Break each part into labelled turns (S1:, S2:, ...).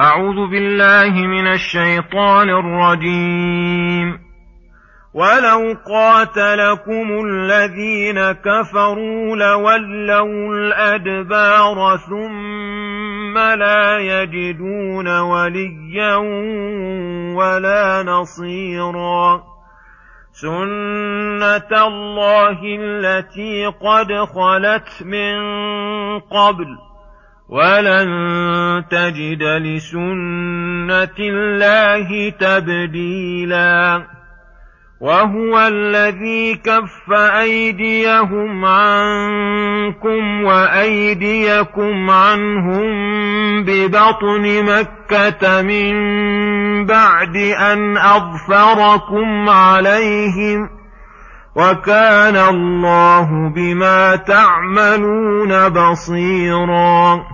S1: أعوذ بالله من الشيطان الرجيم ولو قاتلكم الذين كفروا لولوا الأدبار ثم لا يجدون وليا ولا نصيرا سنة الله التي قد خلت من قبل ولن تجد لسنه الله تبديلا وهو الذي كف ايديهم عنكم وايديكم عنهم ببطن مكه من بعد ان اظفركم عليهم وكان الله بما تعملون بصيرا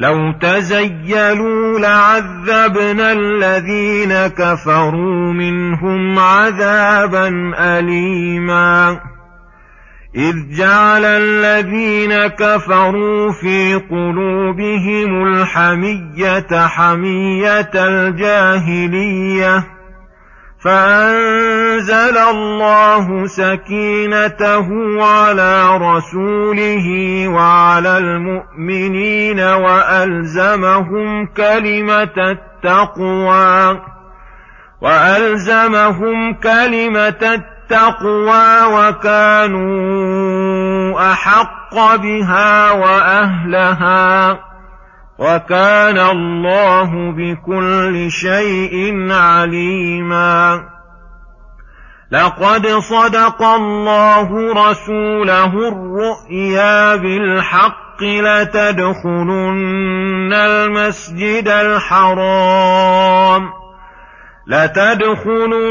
S1: لو تزيلوا لعذبنا الذين كفروا منهم عذابا أليما إذ جعل الذين كفروا في قلوبهم الحمية حمية الجاهليه فأنزل الله سكينته على رسوله وعلى المؤمنين وألزمهم كلمة التقوى وألزمهم كلمة التقوى وكانوا أحق بها وأهلها وكان الله بكل شيء عليما لقد صدق الله رسوله الرؤيا بالحق لتدخلن المسجد الحرام لتدخلن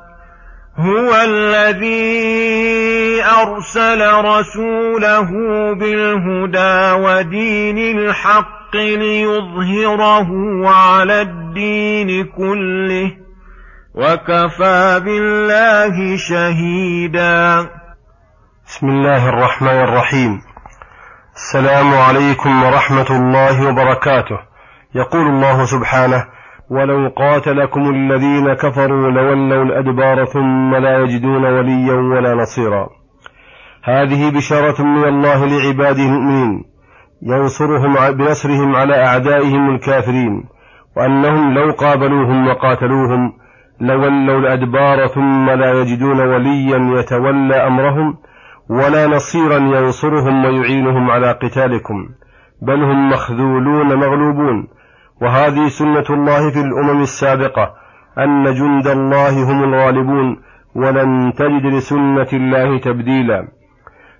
S1: هو الذي أرسل رسوله بالهدى ودين الحق ليظهره على الدين كله وكفى بالله شهيدا
S2: بسم الله الرحمن الرحيم السلام عليكم ورحمة الله وبركاته يقول الله سبحانه ولو قاتلكم الذين كفروا لولوا الأدبار ثم لا يجدون وليا ولا نصيرا هذه بشارة من الله لعباده المؤمنين ينصرهم بنصرهم على أعدائهم الكافرين وأنهم لو قابلوهم وقاتلوهم لولوا الأدبار ثم لا يجدون وليا يتولى أمرهم ولا نصيرا ينصرهم ويعينهم على قتالكم بل هم مخذولون مغلوبون وهذه سنة الله في الأمم السابقة أن جند الله هم الغالبون ولن تجد لسنة الله تبديلا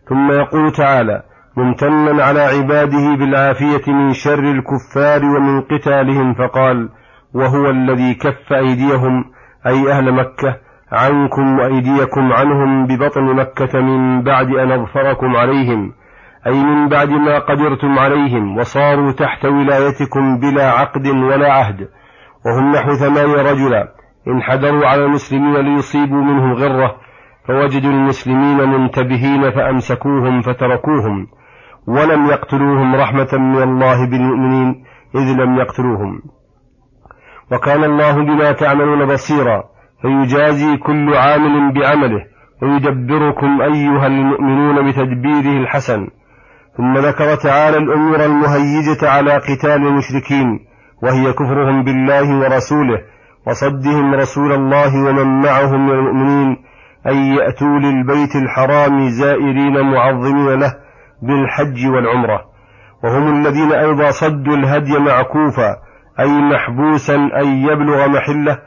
S2: ثم يقول تعالى ممتنا على عباده بالعافية من شر الكفار ومن قتالهم فقال وهو الذي كف أيديهم أي أهل مكة عنكم وأيديكم عنهم ببطن مكة من بعد أن أظفركم عليهم أي من بعد ما قدرتم عليهم وصاروا تحت ولايتكم بلا عقد ولا عهد وهم نحو ثمان رجلا انحدروا على المسلمين ليصيبوا منهم غرة فوجدوا المسلمين منتبهين فأمسكوهم فتركوهم ولم يقتلوهم رحمة من الله بالمؤمنين إذ لم يقتلوهم وكان الله بما تعملون بصيرا فيجازي كل عامل بعمله ويدبركم أيها المؤمنون بتدبيره الحسن ثم ذكر تعالى الأمور المهيجة على قتال المشركين وهي كفرهم بالله ورسوله وصدهم رسول الله ومن معه من المؤمنين أن يأتوا للبيت الحرام زائرين معظمين له بالحج والعمرة وهم الذين أيضا صدوا الهدي معكوفا أي محبوسا أن يبلغ محله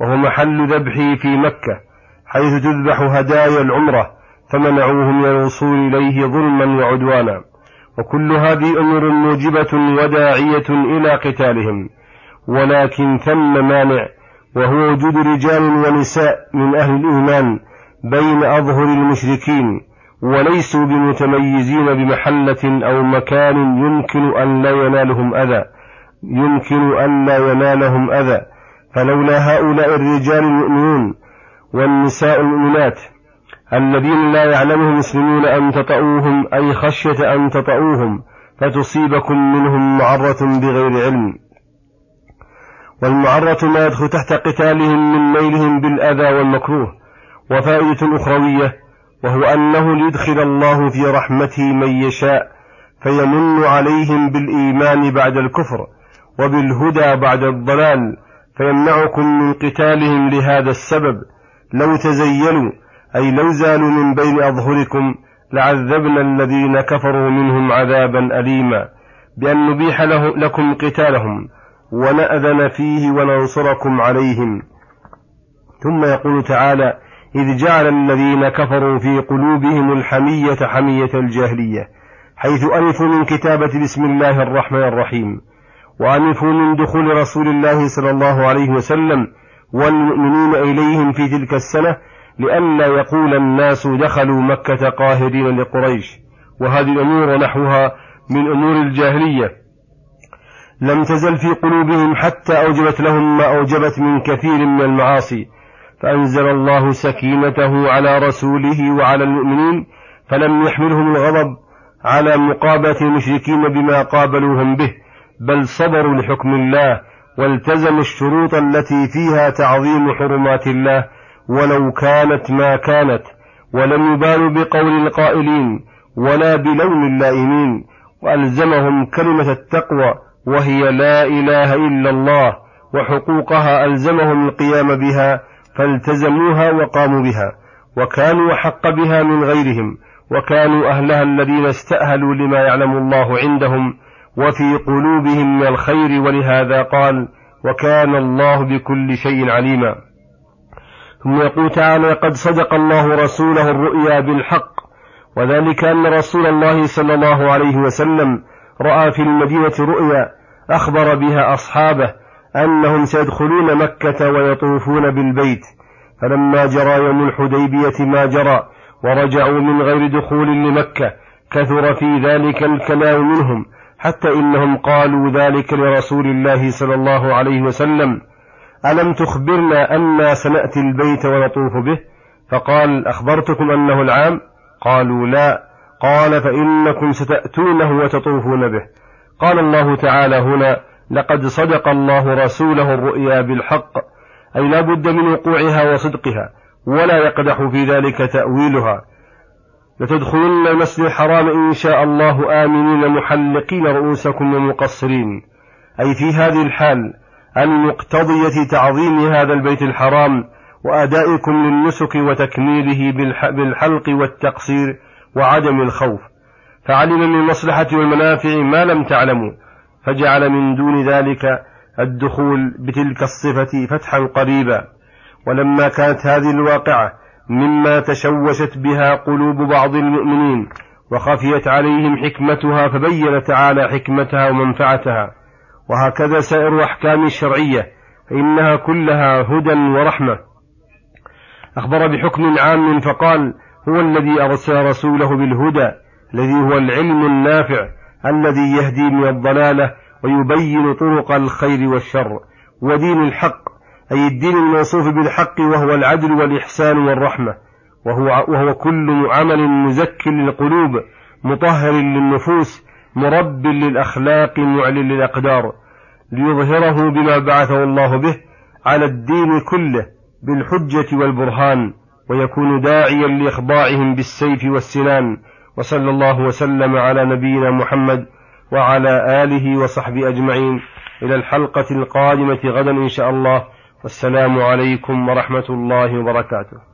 S2: وهو محل ذبحه في مكة حيث تذبح هدايا العمرة فمنعوه من الوصول إليه ظلما وعدوانا وكل هذه أمور موجبة وداعية إلى قتالهم ولكن ثم مانع وهو وجود رجال ونساء من أهل الإيمان بين أظهر المشركين وليسوا بمتميزين بمحلة أو مكان يمكن أن لا ينالهم أذى يمكن أن لا ينالهم أذى فلولا هؤلاء الرجال المؤمنون والنساء المؤمنات الذين لا يعلمهم المسلمون أن تطأوهم أي خشية أن تطأوهم فتصيبكم منهم معرة بغير علم والمعرة ما يدخل تحت قتالهم من ميلهم بالأذى والمكروه وفائدة أخروية وهو أنه ليدخل الله في رحمته من يشاء فيمن عليهم بالإيمان بعد الكفر وبالهدى بعد الضلال فيمنعكم من قتالهم لهذا السبب لو تزينوا أي لو زالوا من بين أظهركم لعذبنا الذين كفروا منهم عذابا أليما بأن نبيح له لكم قتالهم ونأذن فيه وننصركم عليهم ثم يقول تعالى إذ جعل الذين كفروا في قلوبهم الحمية حمية الجاهلية حيث أنفوا من كتابة بسم الله الرحمن الرحيم وأنفوا من دخول رسول الله صلى الله عليه وسلم والمؤمنين إليهم في تلك السنة لئلا يقول الناس دخلوا مكة قاهرين لقريش وهذه الأمور ونحوها من أمور الجاهلية لم تزل في قلوبهم حتى أوجبت لهم ما أوجبت من كثير من المعاصي فأنزل الله سكينته على رسوله وعلى المؤمنين فلم يحملهم الغضب على مقابلة المشركين بما قابلوهم به بل صبروا لحكم الله والتزموا الشروط التي فيها تعظيم حرمات الله ولو كانت ما كانت ولم يبالوا بقول القائلين ولا بلوم اللائمين وألزمهم كلمة التقوى وهي لا إله إلا الله وحقوقها ألزمهم القيام بها فالتزموها وقاموا بها وكانوا حق بها من غيرهم وكانوا أهلها الذين استأهلوا لما يعلم الله عندهم وفي قلوبهم من الخير ولهذا قال وكان الله بكل شيء عليما ثم يقول تعالى قد صدق الله رسوله الرؤيا بالحق وذلك أن رسول الله صلى الله عليه وسلم رأى في المدينة رؤيا أخبر بها أصحابه أنهم سيدخلون مكة ويطوفون بالبيت فلما جرى يوم الحديبية ما جرى ورجعوا من غير دخول لمكة كثر في ذلك الكلام منهم حتى إنهم قالوا ذلك لرسول الله صلى الله عليه وسلم ألم تخبرنا أنا سنأتي البيت ونطوف به فقال أخبرتكم أنه العام قالوا لا قال فإنكم ستأتونه وتطوفون به قال الله تعالى هنا لقد صدق الله رسوله الرؤيا بالحق أي لا بد من وقوعها وصدقها ولا يقدح في ذلك تأويلها لتدخلن المسجد الحرام إن شاء الله آمنين محلقين رؤوسكم ومقصرين أي في هذه الحال المقتضية تعظيم هذا البيت الحرام وأدائكم للنسك وتكميله بالحلق والتقصير وعدم الخوف فعلم من المصلحة والمنافع ما لم تعلموا فجعل من دون ذلك الدخول بتلك الصفة فتحا قريبا ولما كانت هذه الواقعة مما تشوشت بها قلوب بعض المؤمنين وخفيت عليهم حكمتها فبين تعالى حكمتها ومنفعتها وهكذا سائر أحكام الشرعية فإنها كلها هدى ورحمة أخبر بحكم عام فقال هو الذي أرسل رسوله بالهدى الذي هو العلم النافع الذي يهدي من الضلالة ويبين طرق الخير والشر ودين الحق أي الدين الموصوف بالحق وهو العدل والإحسان والرحمة وهو, وهو كل عمل مزك للقلوب مطهر للنفوس مرب للأخلاق معل للأقدار ليظهره بما بعثه الله به على الدين كله بالحجة والبرهان ويكون داعيا لإخضاعهم بالسيف والسنان وصلى الله وسلم على نبينا محمد وعلى آله وصحبه أجمعين إلى الحلقة القادمة غدا إن شاء الله والسلام عليكم ورحمة الله وبركاته